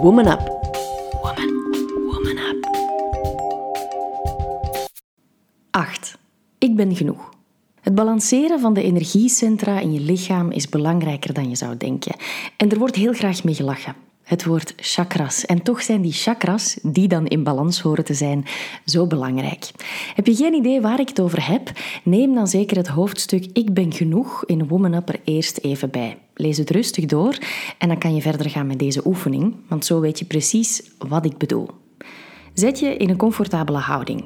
Woman Up. Woman, woman up. 8. Ik ben genoeg. Het balanceren van de energiecentra in je lichaam is belangrijker dan je zou denken. En er wordt heel graag mee gelachen. Het woord chakras. En toch zijn die chakras, die dan in balans horen te zijn, zo belangrijk. Heb je geen idee waar ik het over heb? Neem dan zeker het hoofdstuk Ik ben genoeg in Woman Up er eerst even bij. Lees het rustig door en dan kan je verder gaan met deze oefening, want zo weet je precies wat ik bedoel. Zet je in een comfortabele houding.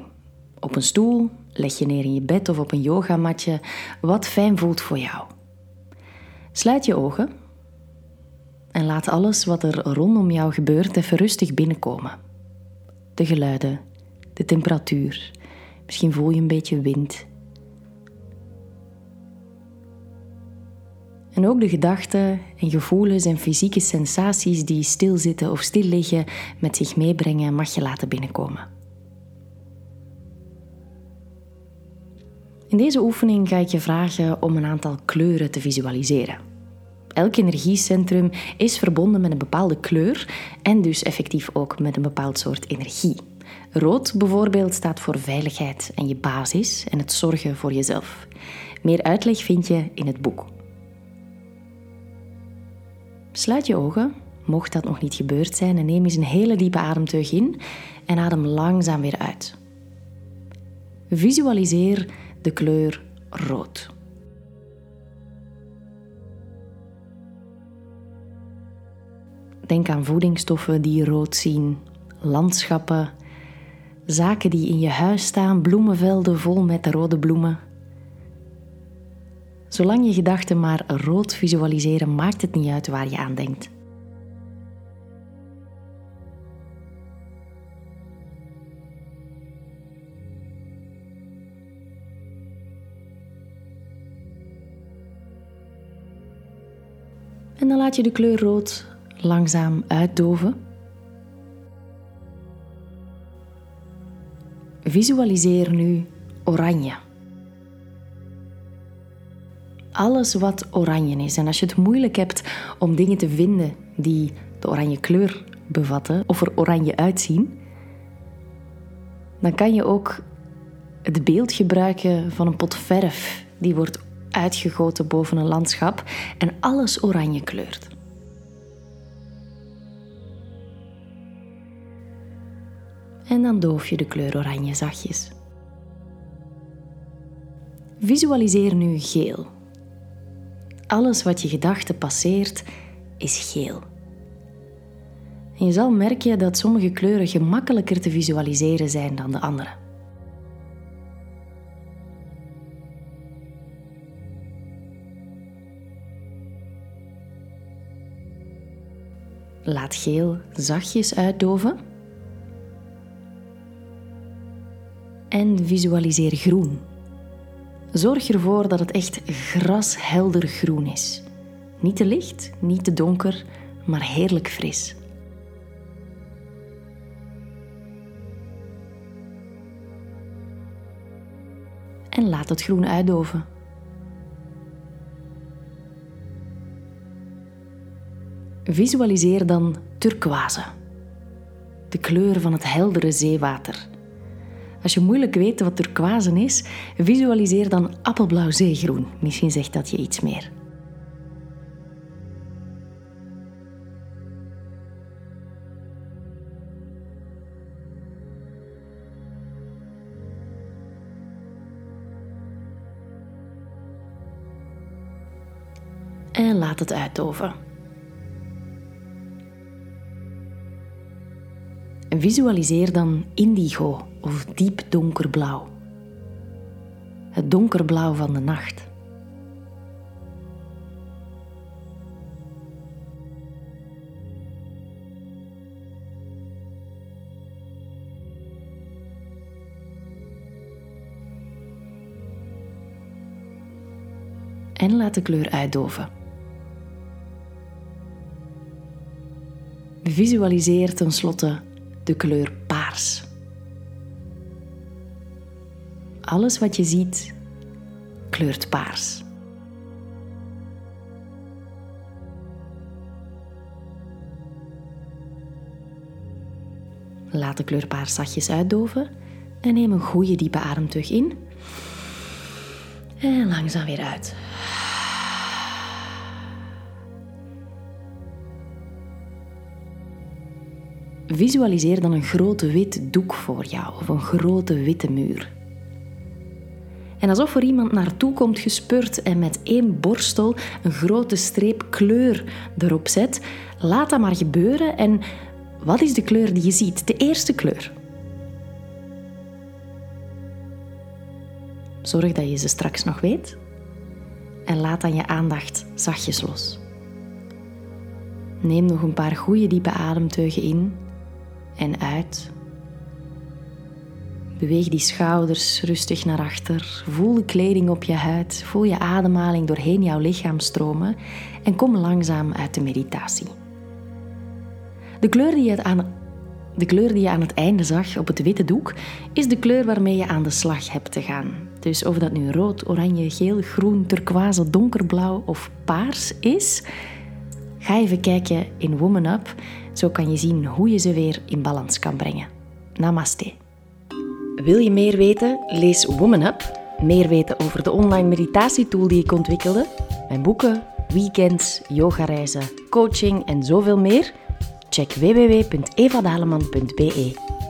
Op een stoel, leg je neer in je bed of op een yogamatje, wat fijn voelt voor jou. Sluit je ogen en laat alles wat er rondom jou gebeurt even rustig binnenkomen. De geluiden, de temperatuur, misschien voel je een beetje wind. En ook de gedachten en gevoelens en fysieke sensaties die stilzitten of stil liggen met zich meebrengen, mag je laten binnenkomen. In deze oefening ga ik je vragen om een aantal kleuren te visualiseren. Elk energiecentrum is verbonden met een bepaalde kleur en dus effectief ook met een bepaald soort energie. Rood bijvoorbeeld staat voor veiligheid en je basis en het zorgen voor jezelf. Meer uitleg vind je in het boek. Sluit je ogen, mocht dat nog niet gebeurd zijn, en neem eens een hele diepe ademteug in en adem langzaam weer uit. Visualiseer de kleur rood. Denk aan voedingsstoffen die rood zien, landschappen, zaken die in je huis staan, bloemenvelden vol met rode bloemen. Zolang je gedachten maar rood visualiseren, maakt het niet uit waar je aan denkt. En dan laat je de kleur rood langzaam uitdoven. Visualiseer nu oranje. Alles wat oranje is. En als je het moeilijk hebt om dingen te vinden die de oranje kleur bevatten of er oranje uitzien, dan kan je ook het beeld gebruiken van een pot verf die wordt uitgegoten boven een landschap en alles oranje kleurt. En dan doof je de kleur oranje zachtjes. Visualiseer nu geel. Alles wat je gedachten passeert is geel. En je zal merken dat sommige kleuren gemakkelijker te visualiseren zijn dan de andere. Laat geel zachtjes uitdoven. En visualiseer groen. Zorg ervoor dat het echt grashelder groen is. Niet te licht, niet te donker, maar heerlijk fris. En laat het groen uitdoven. Visualiseer dan turquoise, de kleur van het heldere zeewater. Als je moeilijk weet wat turquoise is, visualiseer dan appelblauw zeegroen. Misschien zegt dat je iets meer. En laat het uitdoven. Visualiseer dan indigo of diep donkerblauw. Het donkerblauw van de nacht. En laat de kleur uitdoven. Visualiseer tenslotte de kleur paars. Alles wat je ziet kleurt paars. Laat de kleur paars zachtjes uitdoven en neem een goede diepe ademteug in. En langzaam weer uit. Visualiseer dan een grote wit doek voor jou of een grote witte muur. En alsof er iemand naartoe komt gespurt en met één borstel een grote streep kleur erop zet, laat dat maar gebeuren en wat is de kleur die je ziet? De eerste kleur. Zorg dat je ze straks nog weet en laat dan je aandacht zachtjes los. Neem nog een paar goede diepe ademteugen in en uit. Beweeg die schouders rustig naar achter. Voel de kleding op je huid. Voel je ademhaling doorheen jouw lichaam stromen en kom langzaam uit de meditatie. De kleur die je aan de kleur die je aan het einde zag op het witte doek is de kleur waarmee je aan de slag hebt te gaan. Dus of dat nu rood, oranje, geel, groen, turquoise, donkerblauw of paars is, ga even kijken in Woman Up. Zo kan je zien hoe je ze weer in balans kan brengen. Namaste. Wil je meer weten? Lees Woman Up. Meer weten over de online meditatietool die ik ontwikkelde, mijn boeken, weekends, yogareizen, coaching en zoveel meer? Check www.evadaleman.be.